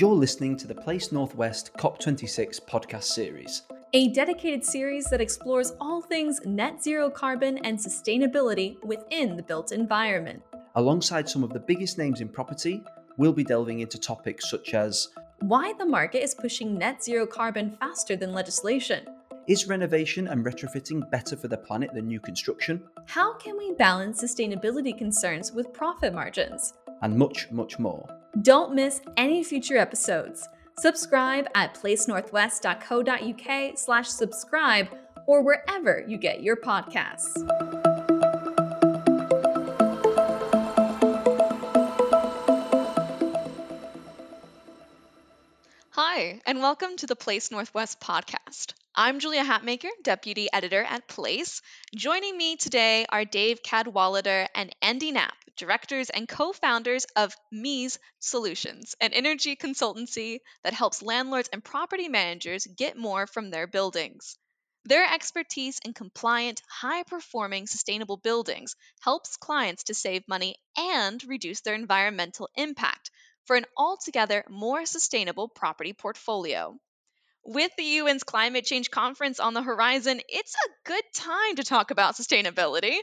You're listening to the Place Northwest COP26 podcast series, a dedicated series that explores all things net zero carbon and sustainability within the built environment. Alongside some of the biggest names in property, we'll be delving into topics such as why the market is pushing net zero carbon faster than legislation. Is renovation and retrofitting better for the planet than new construction? How can we balance sustainability concerns with profit margins? And much, much more. Don't miss any future episodes. Subscribe at placenorthwest.co.uk slash subscribe or wherever you get your podcasts. Hi, and welcome to the Place Northwest podcast. I'm Julia Hatmaker, Deputy Editor at Place. Joining me today are Dave Cadwallader and Andy Knapp, directors and co founders of MEES Solutions, an energy consultancy that helps landlords and property managers get more from their buildings. Their expertise in compliant, high performing, sustainable buildings helps clients to save money and reduce their environmental impact for an altogether more sustainable property portfolio. With the UN's climate change conference on the horizon, it's a good time to talk about sustainability.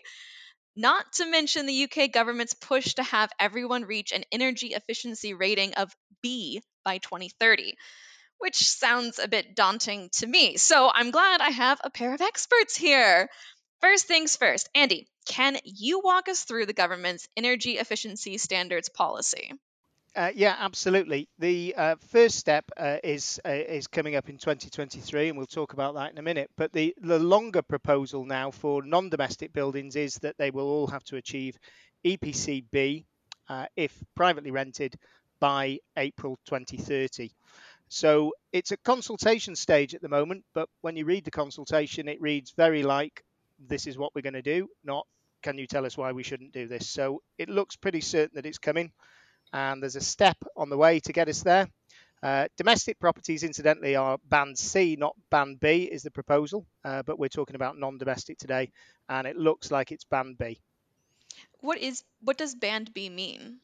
Not to mention the UK government's push to have everyone reach an energy efficiency rating of B by 2030, which sounds a bit daunting to me. So I'm glad I have a pair of experts here. First things first, Andy, can you walk us through the government's energy efficiency standards policy? Uh, yeah, absolutely. The uh, first step uh, is uh, is coming up in 2023, and we'll talk about that in a minute. But the the longer proposal now for non-domestic buildings is that they will all have to achieve EPC B uh, if privately rented by April 2030. So it's a consultation stage at the moment, but when you read the consultation, it reads very like this is what we're going to do, not can you tell us why we shouldn't do this. So it looks pretty certain that it's coming and there's a step on the way to get us there. Uh, domestic properties, incidentally, are band C, not band B, is the proposal, uh, but we're talking about non-domestic today, and it looks like it's band B. What is what does band B mean?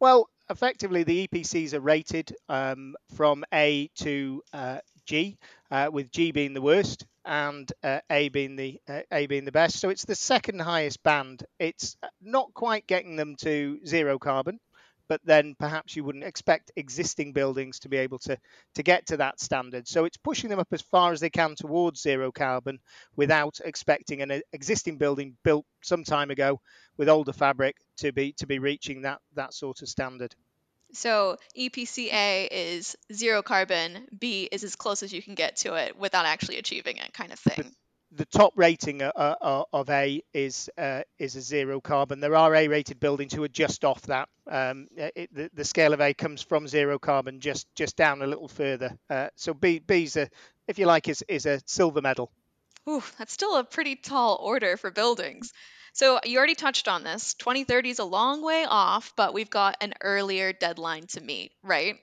Well, effectively, the EPCs are rated um, from A to uh, G, uh, with G being the worst and uh, A being the uh, A being the best. So it's the second highest band. It's not quite getting them to zero carbon, but then perhaps you wouldn't expect existing buildings to be able to to get to that standard. So it's pushing them up as far as they can towards zero carbon without expecting an uh, existing building built some time ago with older fabric to be to be reaching that that sort of standard. So EPCA is zero carbon, B is as close as you can get to it without actually achieving it, kind of thing the top rating uh, uh, of A is uh, is a zero carbon. There are A-rated buildings who are just off that. Um, it, the, the, scale of A comes from zero carbon, just just down a little further. Uh, so B B's a, if you like, is is a silver medal. Ooh, that's still a pretty tall order for buildings. So you already touched on this. 2030 is a long way off, but we've got an earlier deadline to meet, right?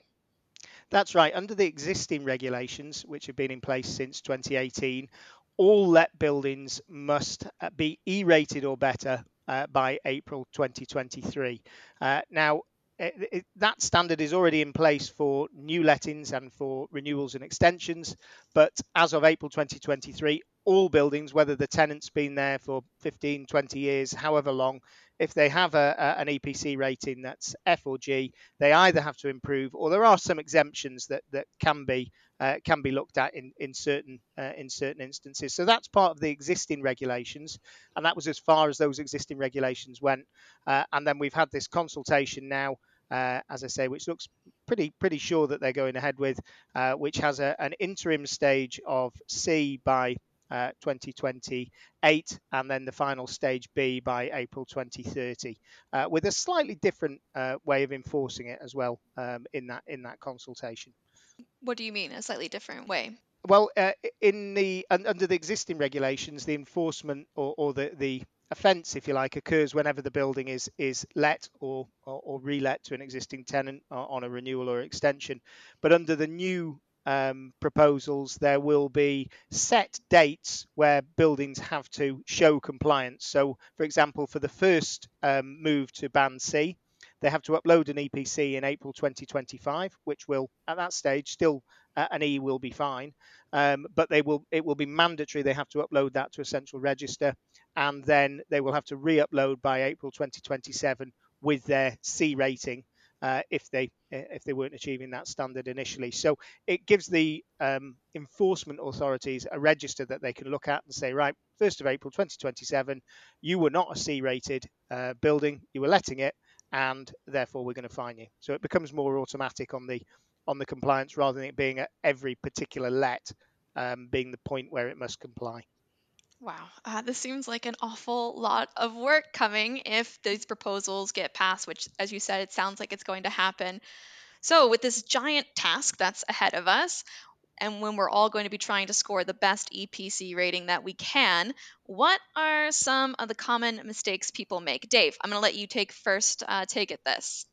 That's right. Under the existing regulations, which have been in place since 2018, all let buildings must uh, be E-rated or better uh, by April 2023. Uh, now, it, it, that standard is already in place for new lettings and for renewals and extensions, but as of April 2023, all buildings, whether the tenant's been there for 15, 20 years, however long, if they have a, a, an EPC rating that's F or G, they either have to improve or there are some exemptions that, that can be uh, can be looked at in in certain uh, in certain instances. So that's part of the existing regulations, and that was as far as those existing regulations went. Uh, and then we've had this consultation now. Uh, as I say, which looks pretty pretty sure that they're going ahead with, uh, which has a, an interim stage of C by uh, 2028, and then the final stage B by April 2030, uh, with a slightly different way of enforcing it as well um, in that in that consultation. What do you mean, a slightly different way? Well, uh, in the under the existing regulations, the enforcement or, or the the offence, if you like, occurs whenever the building is is let or or, or relet to an existing tenant on a renewal or extension. But under the new um, proposals, there will be set dates where buildings have to show compliance. So, for example, for the first um, move to Band C, They have to upload an EPC in April 2025, which will, at that stage, still uh, an E will be fine, um, but they will it will be mandatory. They have to upload that to a central register, and then they will have to re-upload by April 2027 with their C rating uh, if they if they weren't achieving that standard initially. So it gives the um, enforcement authorities a register that they can look at and say, right, 1st of April 2027, you were not a C-rated uh, building, you were letting it, and therefore we're going to fine you. So it becomes more automatic on the on the compliance rather than it being at every particular let um, being the point where it must comply. Wow, uh, this seems like an awful lot of work coming if these proposals get passed, which, as you said, it sounds like it's going to happen. So, with this giant task that's ahead of us, and when we're all going to be trying to score the best EPC rating that we can, what are some of the common mistakes people make? Dave, I'm going to let you take first uh, take at this.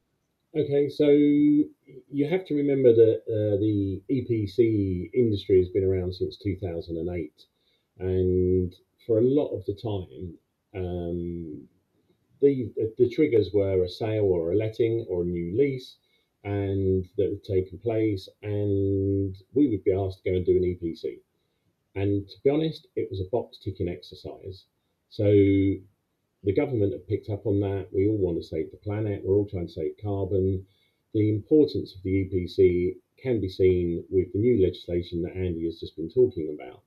Okay, so you have to remember that uh, the EPC industry has been around since 2008, and for a lot of the time, um, the the triggers were a sale or a letting or a new lease, and that had taken place, and we would be asked to go and do an EPC. And to be honest, it was a box ticking exercise. So the government have picked up on that. We all want to save the planet. We're all trying to save carbon. The importance of the EPC can be seen with the new legislation that Andy has just been talking about.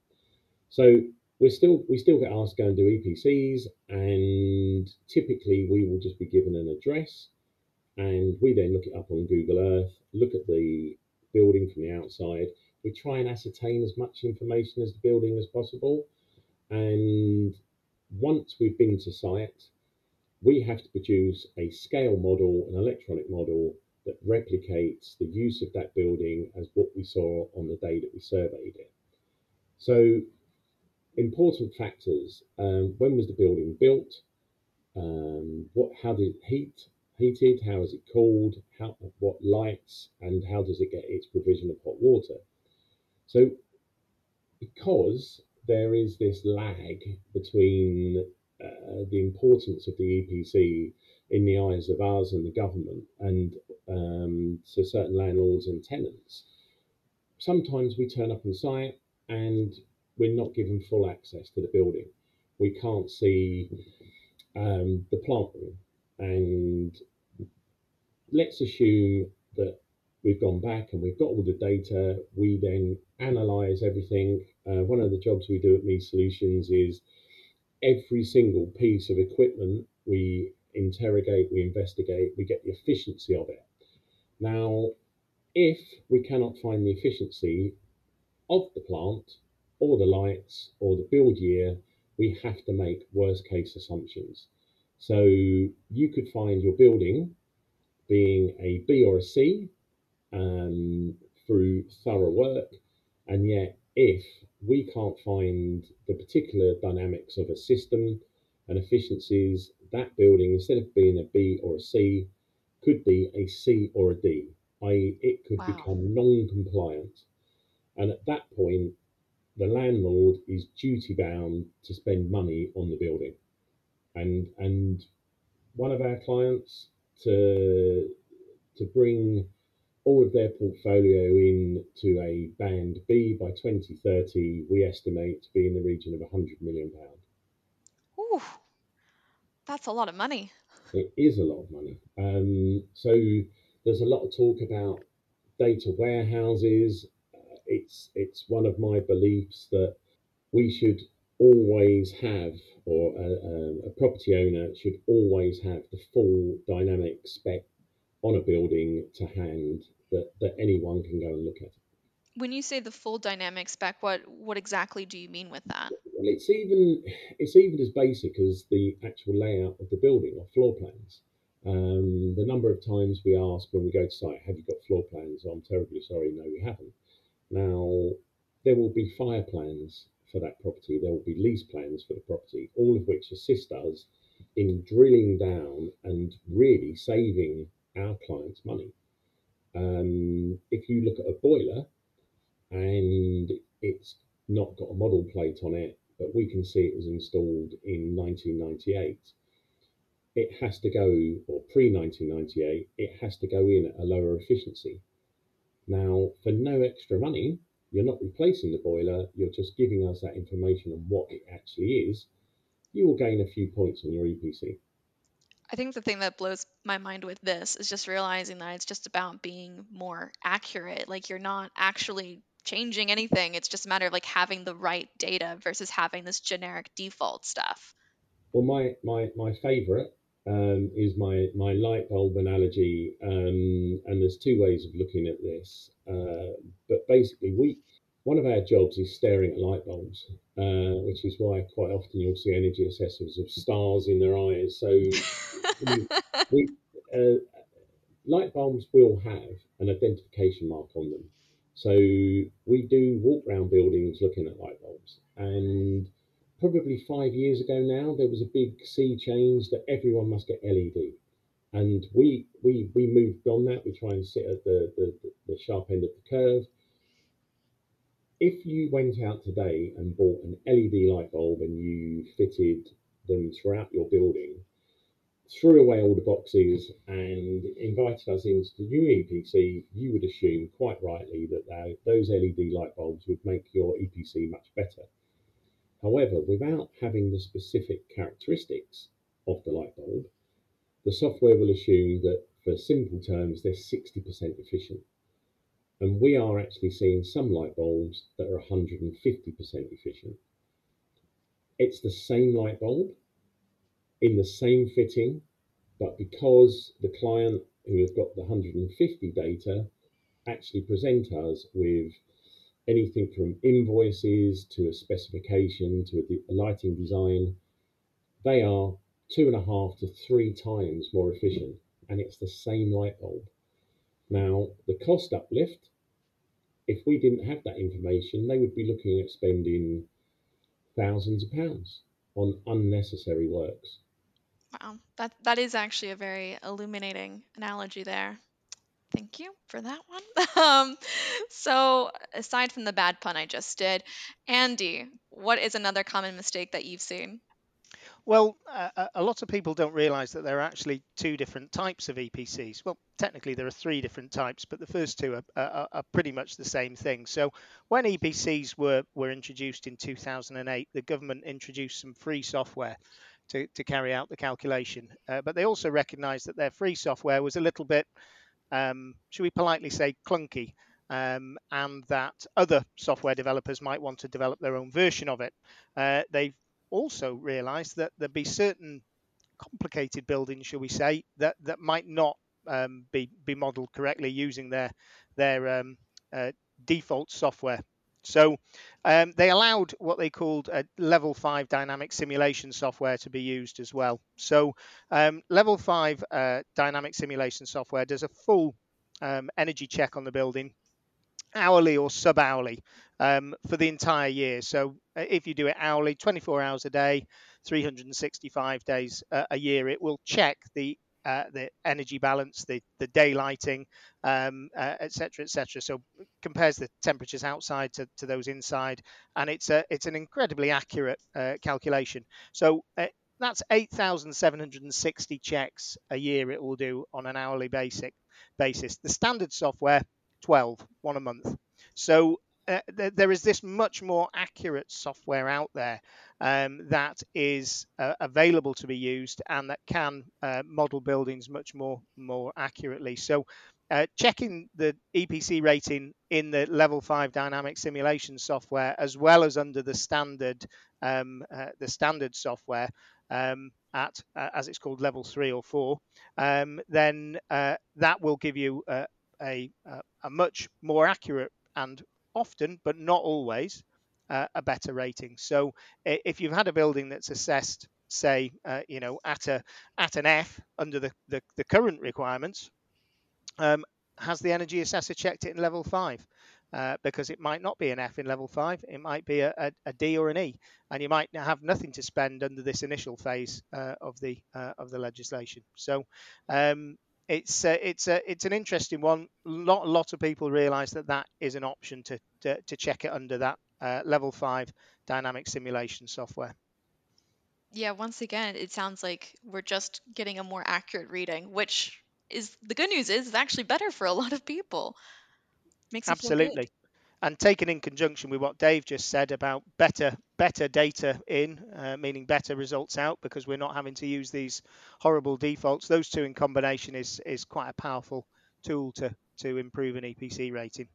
So we still we still get asked to go and do EPCs, and typically we will just be given an address, and we then look it up on Google Earth, look at the building from the outside. We try and ascertain as much information as the building as possible, and once we've been to site, we have to produce a scale model, an electronic model that replicates the use of that building as what we saw on the day that we surveyed it. So, important factors: um, when was the building built? Um, what? How did it heat? Heated? How is it cooled? How? What lights? And how does it get its provision of hot water? So, because there is this lag between uh, the importance of the EPC in the eyes of us and the government and um, to certain landlords and tenants. Sometimes we turn up on site and we're not given full access to the building. We can't see um, the plant room. And let's assume that we've gone back and we've got all the data. We then analyze everything. Uh, one of the jobs we do at MEES Solutions is every single piece of equipment we interrogate, we investigate, we get the efficiency of it. Now, if we cannot find the efficiency of the plant or the lights or the build year, we have to make worst case assumptions. So you could find your building being a B or a C um, through thorough work. And yet, if we can't find the particular dynamics of a system and efficiencies, that building, instead of being a B or a C, could be a C or a D, i.e., it could wow. become non compliant. And at that point, the landlord is duty bound to spend money on the building. And, and one of our clients to, to bring all of their portfolio in to a band B by 2030, we estimate to be in the region of 100 million pound. Ooh, that's a lot of money. It is a lot of money. Um, so there's a lot of talk about data warehouses. Uh, it's it's one of my beliefs that we should always have, or a, a property owner should always have the full dynamic spec on a building to hand that, that anyone can go and look at. When you say the full dynamic spec, what what exactly do you mean with that? Well, it's even it's even as basic as the actual layout of the building or floor plans. Um, the number of times we ask when we go to site, "Have you got floor plans?" I'm terribly sorry, no, we haven't. Now, there will be fire plans for that property. There will be lease plans for the property, all of which assist us in drilling down and really saving our clients money. Um, if you look at a boiler and it's not got a model plate on it, but we can see it was installed in 1998, it has to go, or pre 1998, it has to go in at a lower efficiency. Now, for no extra money, you're not replacing the boiler, you're just giving us that information on what it actually is. You will gain a few points on your EPC. I think the thing that blows my mind with this is just realizing that it's just about being more accurate. Like you're not actually changing anything. It's just a matter of like having the right data versus having this generic default stuff. Well, my my my favorite um, is my my light bulb analogy, um, and there's two ways of looking at this. Uh, but basically, we one of our jobs is staring at light bulbs, uh, which is why quite often you'll see energy assessors of stars in their eyes. So, we, we, uh, light bulbs will have an identification mark on them. So we do walk around buildings looking at light bulbs, and probably five years ago now, there was a big sea change that everyone must get LED. And we we we moved on that. We try and sit at the, the, the sharp end of the curve. If you went out today and bought an LED light bulb and you fitted them throughout your building, threw away all the boxes and invited us into the new EPC, you would assume quite rightly that those LED light bulbs would make your EPC much better. However, without having the specific characteristics of the light bulb, the software will assume that for simple terms, they're 60% efficient. And we are actually seeing some light bulbs that are 150% efficient. It's the same light bulb in the same fitting, but because the client who has got the 150 data actually present us with anything from invoices to a specification to a, lighting design, they are two and a half to three times more efficient, and it's the same light bulb. Now, the cost uplift, if we didn't have that information, they would be looking at spending thousands of pounds on unnecessary works. Wow, that that is actually a very illuminating analogy there. Thank you for that one. Um, so, aside from the bad pun I just did, Andy, what is another common mistake that you've seen? Well, uh, a lot of people don't realize that there are actually two different types of EPCs. Well, technically there are three different types, but the first two are, are, are, pretty much the same thing. So when EPCs were, were introduced in 2008, the government introduced some free software to, to carry out the calculation. Uh, but they also recognized that their free software was a little bit um, should we politely say, clunky, um, and that other software developers might want to develop their own version of it. Uh, they've also realized that there'd be certain complicated buildings, shall we say, that, that might not um, be, be modeled correctly using their, their um, uh, default software. So um, they allowed what they called a level five dynamic simulation software to be used as well. So um, level five uh, dynamic simulation software does a full um, energy check on the building, hourly or sub hourly, um, for the entire year. So uh, if you do it hourly, 24 hours a day, 365 days a year, it will check the uh, the energy balance, the the daylighting, um, uh. So compares the temperatures outside to, to those inside, and it's a it's an incredibly accurate uh, calculation. So uh, that's 8,760 checks a year it will do on an hourly basic basis. The standard software, 12, one a month. So uh, th- there is this much more accurate software out there um, that is uh, available to be used and that can uh, model buildings much more more accurately. So. Uh, checking the EPC rating in the level five dynamic simulation software as well as under the standard um, uh, the standard software um, at as it's called level three or four, um, then that will give you a, a, a much more accurate and often, but not always, uh, a better rating. So if you've had a building that's assessed, say, uh, you know, at a at an F under the, the, the current requirements, um, has the energy assessor checked it in level five? Uh, because it might not be an F in level five, it might be a, a, a D or an E, and you might have nothing to spend under this initial phase uh, of the uh, of the legislation. So um, it's uh, it's uh, it's an interesting one. Lot, lot of people realise that that is an option to, to, to check it under that uh, level five dynamic simulation software. Yeah, once again, it sounds like we're just getting a more accurate reading, which is the good news is it's actually better for a lot of people. Makes absolutely. And taken in conjunction with what Dave just said about better better data in, uh, meaning better results out, because we're not having to use these horrible defaults. Those two in combination is is quite a powerful tool to to improve an EPC rating.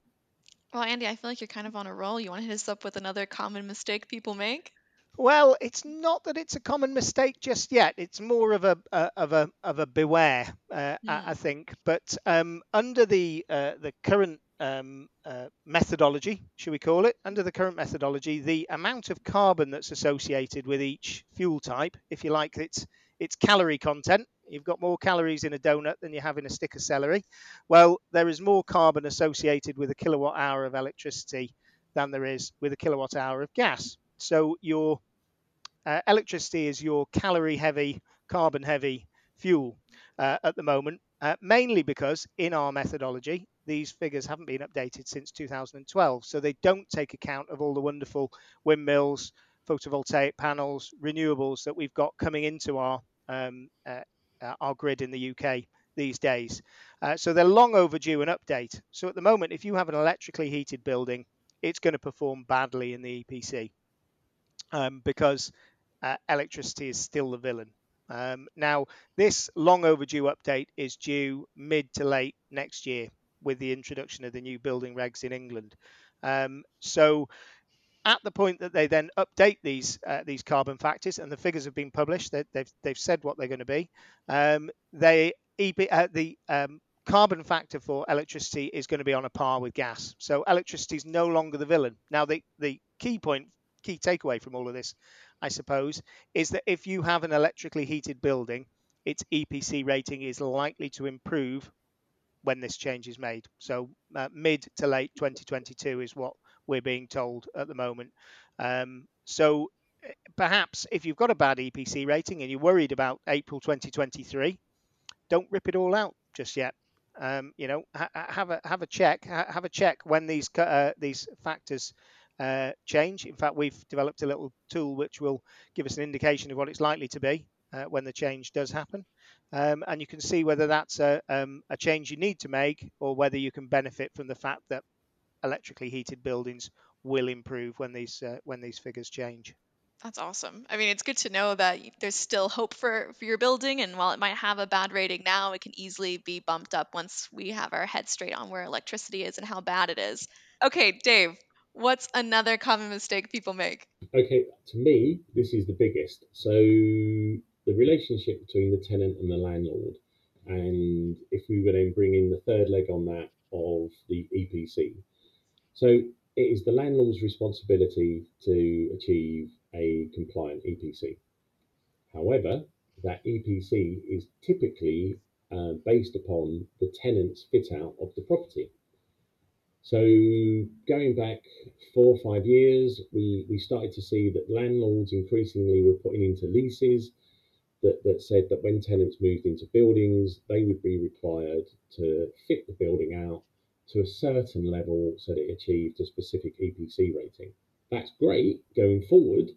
Well, Andy, I feel like you're kind of on a roll. You want to hit us up with another common mistake people make? Well, it's not that it's a common mistake just yet. It's more of a, of a of a beware, uh, mm. I, I, hmm. think. But um, under the uh, the current um, uh, methodology, should we call it? Under the current methodology, the amount of carbon that's associated with each fuel type, if you like, its its calorie content. You've got more calories in a donut than you have in a stick of celery. Well, there is more carbon associated with a kilowatt hour of electricity than there is with a kilowatt hour of gas. So your uh, electricity is your calorie heavy, carbon heavy fuel uh, at the moment, uh, mainly because in our methodology, these figures haven't been updated since 2012. So they don't take account of all the wonderful windmills, photovoltaic panels, renewables that we've got coming into our um, uh, our grid in the UK these days. Uh, so they're long overdue an update. So at the moment, if you have an electrically heated building, it's going to perform badly in the EPC um, because uh, electricity is still the villain. Um, now, this long overdue update is due mid to late next year with the introduction of the new building regs in England. Um, so, at the point that they then update these uh, these carbon factors and the figures have been published, they, they've they've said what they're going to be. Um, they uh, the um, carbon factor for electricity is going to be on a par with gas. So electricity is no longer the villain. Now, the the key point, key takeaway from all of this I suppose, is that if you have an electrically heated building, its EPC rating is likely to improve when this change is made. So uh, mid to late 2022 is what we're being told at the moment. Um, so eh, perhaps if you've got a bad EPC rating and you're worried about April 2023, don't rip it all out just yet. Um, you know, ha- have a have a check. Ha- have a check when these uh, these factors uh, change. In fact, we've developed a little tool which will give us an indication of what it's likely to be uh, when the change does happen. Um, and you can see whether that's a, um, a change you need to make or whether you can benefit from the fact that electrically heated buildings will improve when these uh, when these figures change. That's awesome. I mean, it's good to know that there's still hope for, for your building, and while it might have a bad rating now, it can easily be bumped up once we have our head straight on where electricity is and how bad it is. Okay, Dave, What's another common mistake people make? Okay, to me, this is the biggest. So, the relationship between the tenant and the landlord, and if we were then bring in the third leg on that of the EPC. So, it is the landlord's responsibility to achieve a compliant EPC. However, that EPC is typically uh, based upon the tenant's fit out of the property. So going back four or five years, we, we started to see that landlords increasingly were putting into leases that, that said that when tenants moved into buildings, they would be required to fit the building out to a certain level so that it achieved a specific EPC rating. That's great going forward,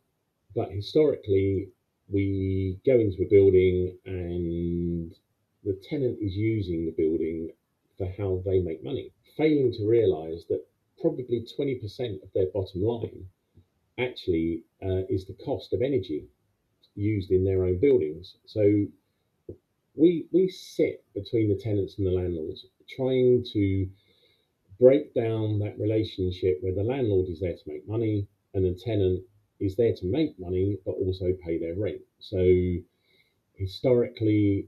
but historically, we go into a building and the tenant is using the building for how they make money failing to realize that probably 20% of their bottom line actually uh, is the cost of energy used in their own buildings. So we we sit between the tenants and the landlords, trying to break down that relationship where the landlord is there to make money and the tenant is there to make money but also pay their rent. So historically,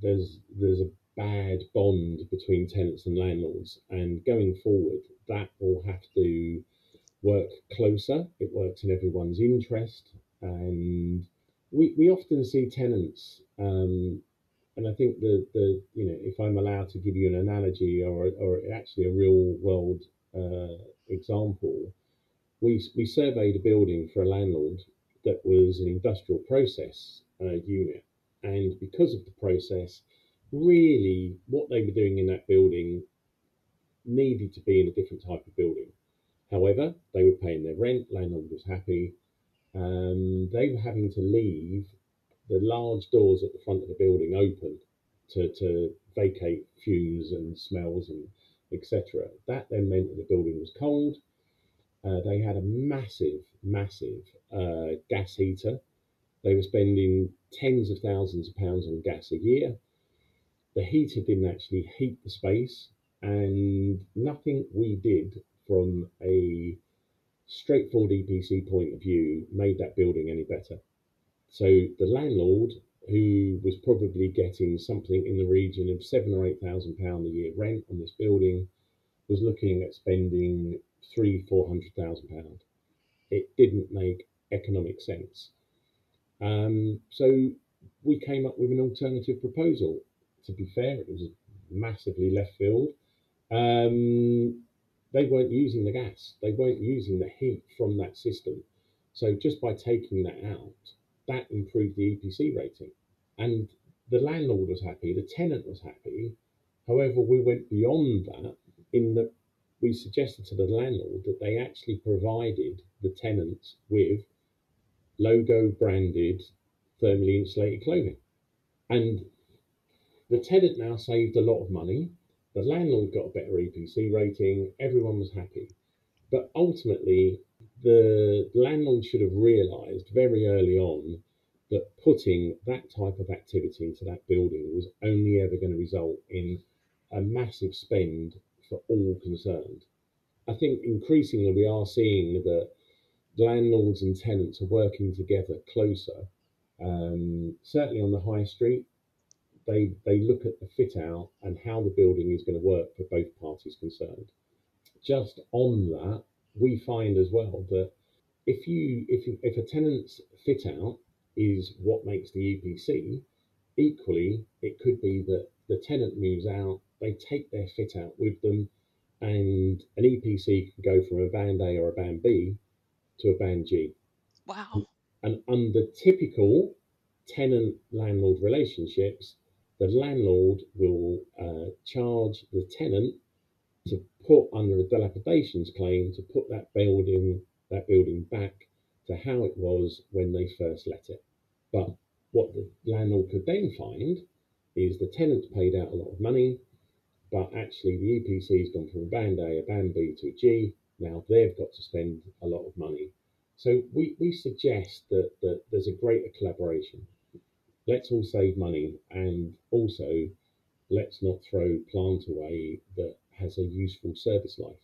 there's there's a bad bond between tenants and landlords. And going forward, that will have to work closer. It works in everyone's interest. And we, we often see tenants, um, and I think the, the, you know, if I'm allowed to give you an analogy or, or actually a real world uh, example, we, we surveyed a building for a landlord that was an industrial process uh, unit. And because of the process, really what they were doing in that building needed to be in a different type of building. However, they were paying their rent, landlord was happy, um, they were having to leave the large doors at the front of the building open to, to vacate fumes and smells and etc. That then meant that the building was cold. Uh, they had a massive, massive uh, gas heater. They were spending tens of thousands of pounds on gas a year. The heater didn't actually heat the space, and nothing we did from a straightforward EPC point of view made that building any better. So the landlord, who was probably getting something in the region of seven or eight thousand pound a year rent on this building, was looking at spending three, four hundred thousand pound. It didn't make economic sense. Um, so we came up with an alternative proposal. To be fair, it was massively left field. Um, they weren't using the gas, they weren't using the heat from that system. So just by taking that out, that improved the EPC rating. And the landlord was happy, the tenant was happy. However, we went beyond that in that we suggested to the landlord that they actually provided the tenants with logo branded thermally insulated clothing. And the tenant now saved a lot of money. The landlord got a better EPC rating. Everyone was happy. But ultimately, the landlord should have realised very early on that putting that type of activity into that building was only ever going to result in a massive spend for all concerned. I think increasingly we are seeing that landlords and tenants are working together closer. Um, certainly on the high street, they they look at the fit out and how the building is going to work for both parties concerned. Just on that, we find as well that if you if you, if a tenant's fit out is what makes the EPC, equally it could be that the tenant moves out, they take their fit out with them, and an EPC can go from a band A or a band B to a band G. Wow. And under typical tenant landlord relationships, the landlord will uh, charge the tenant to put under a dilapidations claim to put that building that building back to how it was when they first let it. But what the landlord could then find is the tenant's paid out a lot of money, but actually the EPC's gone from a band A, a band B to a G. Now they've got to spend a lot of money. So we, we suggest that, that there's a greater collaboration. Let's all save money and also let's not throw plant away that has a useful service life.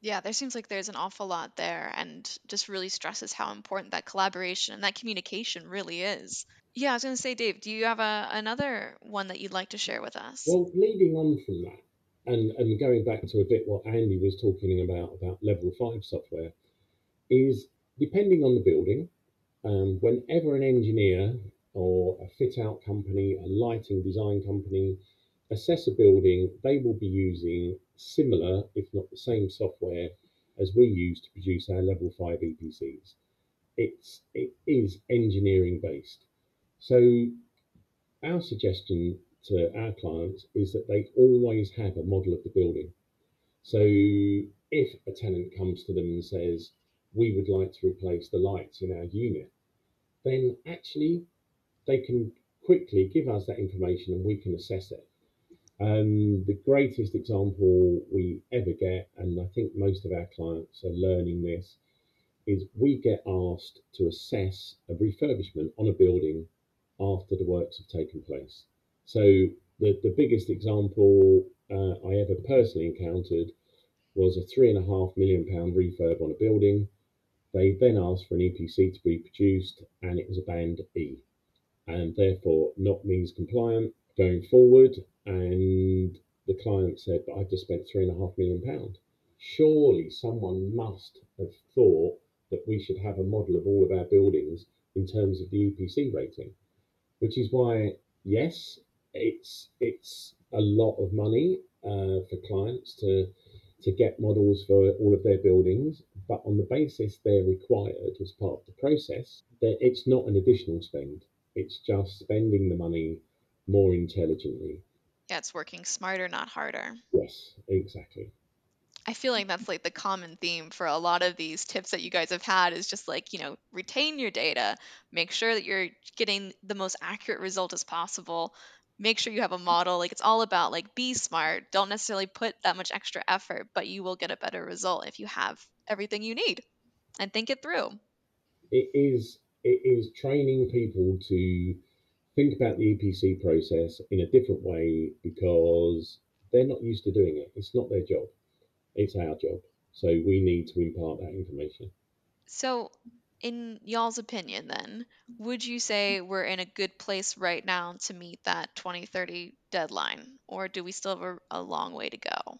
Yeah, there seems like there's an awful lot there and just really stresses how important that collaboration and that communication really is. Yeah, I was going to say, Dave, do you have a, another one that you'd like to share with us? Well, leading on from that, and, and going back to a bit what Andy was talking about, about level five software, is depending on the building, um, whenever an engineer or a fit out company, a lighting design company assess a building, they will be using similar, if not the same software as we use to produce our level five EPCs. It's it is engineering based. So our suggestion to our clients is that they always have a model of the building. So if a tenant comes to them and says, we would like to replace the lights in our unit, then actually they can quickly give us that information and we can assess it. Um, the greatest example we ever get, and I think most of our clients are learning this, is we get asked to assess a refurbishment on a building after the works have taken place. So the, the biggest example uh, I ever personally encountered was a three and a half million pound refurb on a building. They then asked for an EPC to be produced, and it was a band E, and therefore not MEES compliant going forward. And the client said, "But I've just spent three and a half million pound. Surely someone must have thought that we should have a model of all of our buildings in terms of the EPC rating." Which is why, yes, it's it's a lot of money uh, for clients to to get models for all of their buildings, but on the basis they're required as part of the process, that it's not an additional spend. It's just spending the money more intelligently. Yeah, it's working smarter, not harder. Yes, exactly. I feel like that's like the common theme for a lot of these tips that you guys have had is just like, you know, retain your data, make sure that you're getting the most accurate result as possible, make sure you have a model. Like it's all about like be smart. Don't necessarily put that much extra effort, but you will get a better result if you have everything you need and think it through. It is it is training people to think about the EPC process in a different way because they're not used to doing it. It's not their job. It's our job. So we need to impart that information. So, in y'all's opinion, then, would you say we're in a good place right now to meet that 2030 deadline, or do we still have a, a long way to go?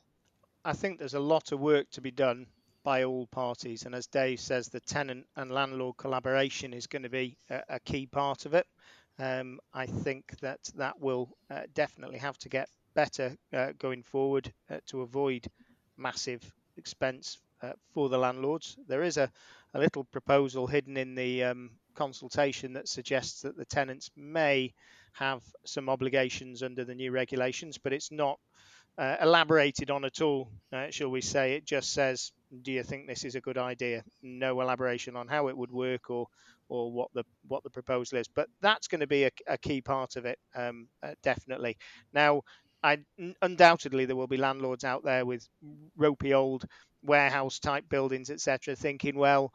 I think there's a lot of work to be done by all parties, and as Dave says, the tenant and landlord collaboration is going to be a, a key part of it. Um, I think that that will uh, definitely have to get better uh, going forward uh, to avoid massive expense uh, for the landlords. There is a, a little proposal hidden in the um, consultation that suggests that the tenants may have some obligations under the new regulations, but it's not uh, elaborated on at all, uh, shall we say. It just says, "Do you think this is a good idea?" No elaboration on how it would work or or what the what the proposal is. But that's going to be a, a key part of it, um, uh, definitely. Now, I undoubtedly there will be landlords out there with ropey old warehouse type buildings, etc., thinking, well,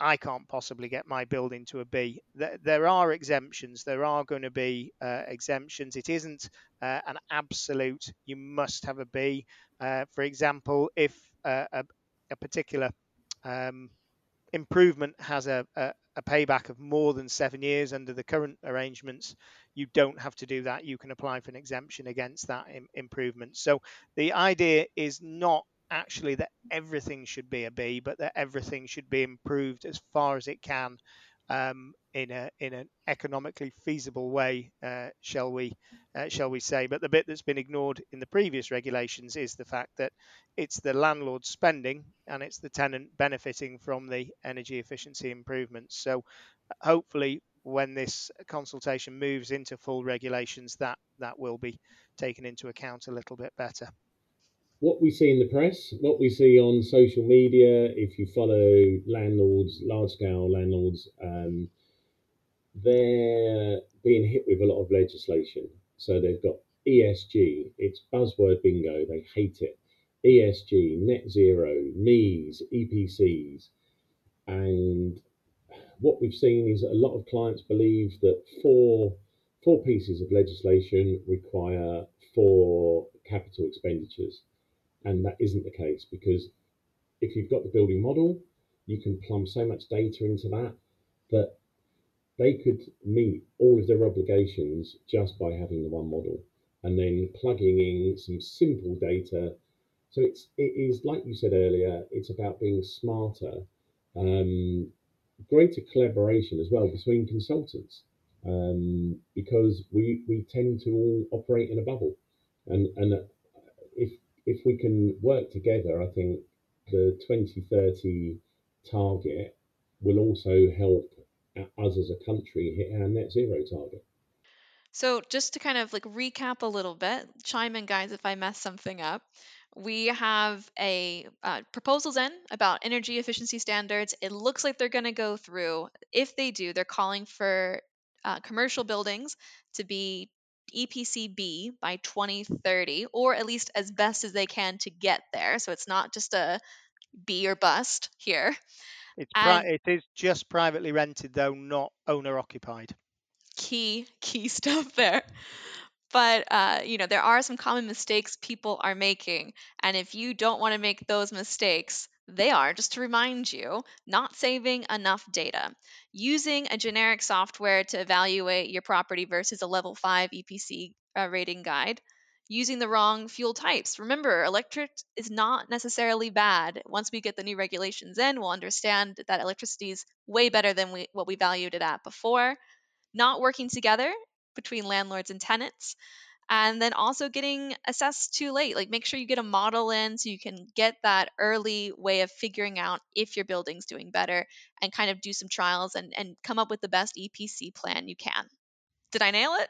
I can't possibly get my building to a B. There are exemptions. There are going to be uh, exemptions. It isn't uh, an absolute. You must have a B. Uh, for example, if uh, a, a, particular um, improvement has a, a, a payback of more than seven years under the current arrangements, you don't have to do that. You can apply for an exemption against that Im- improvement. So the idea is not actually that everything should be a B, but that everything should be improved as far as it can um, in a in an economically feasible way, uh, shall we uh, shall we say? But the bit that's been ignored in the previous regulations is the fact that it's the landlord spending and it's the tenant benefiting from the energy efficiency improvements. So hopefully when this consultation moves into full regulations, that that will be taken into account a little bit better. What we see in the press, what we see on social media, if you follow landlords, large scale landlords, um, they're being hit with a lot of legislation. So they've got ESG, it's buzzword bingo, they hate it. ESG, net zero, MEES, EPCs, and what we've seen is a lot of clients believe that four four pieces of legislation require four capital expenditures, and that isn't the case because if you've got the building model, you can plumb so much data into that that they could meet all of their obligations just by having the one model and then plugging in some simple data. So it's it is like you said earlier, it's about being smarter um, greater collaboration as well between consultants um, because we we tend to all operate in a bubble, and and if if we can work together, I think the 2030 target will also help us as a country hit our net zero target. So, just to kind of like recap a little bit, chime in, guys, if I mess something up we have a uh, proposals in about energy efficiency standards. It looks like they're going to go through. If they do, they're calling for uh, commercial buildings to be EPC B by 2030, or at least as best as they can to get there. So it's not just a B or bust here. It's pri- it is just privately rented, though, not owner occupied. Key, key stuff there but uh, you know there are some common mistakes people are making and if you don't want to make those mistakes they are just to remind you not saving enough data. Using a generic software to evaluate your property versus a level 5 epc uh, rating guide. Using the wrong fuel types. Remember electric is not necessarily bad. Once we get the new regulations in we'll understand that electricity is way better than we, what we valued it at before. Not working together between landlords and tenants and then also getting assessed too late like make sure you get a model in so you can get that early way of figuring out if your building's doing better and kind of do some trials and, and come up with the best epc plan you can did i nail it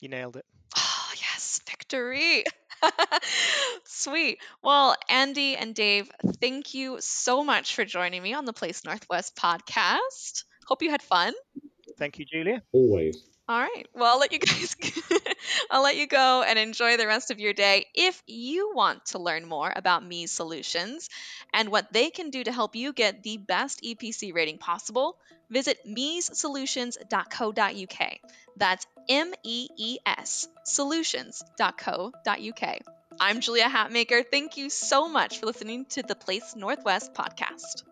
you nailed it oh yes victory Sweet. Well, Andy and Dave, thank you so much for joining me on the Place Northwest podcast. Hope you had fun. Thank you, Julia. Always. All right. Well, I'll let you guys I'll let you go and enjoy the rest of your day. If you want to learn more about MEES Solutions and what they can do to help you get the best EPC rating possible, visit meessolutions.co.uk. That's M E E S solutions.co.uk. I'm Julia Hatmaker. Thank you so much for listening to the Place Northwest podcast.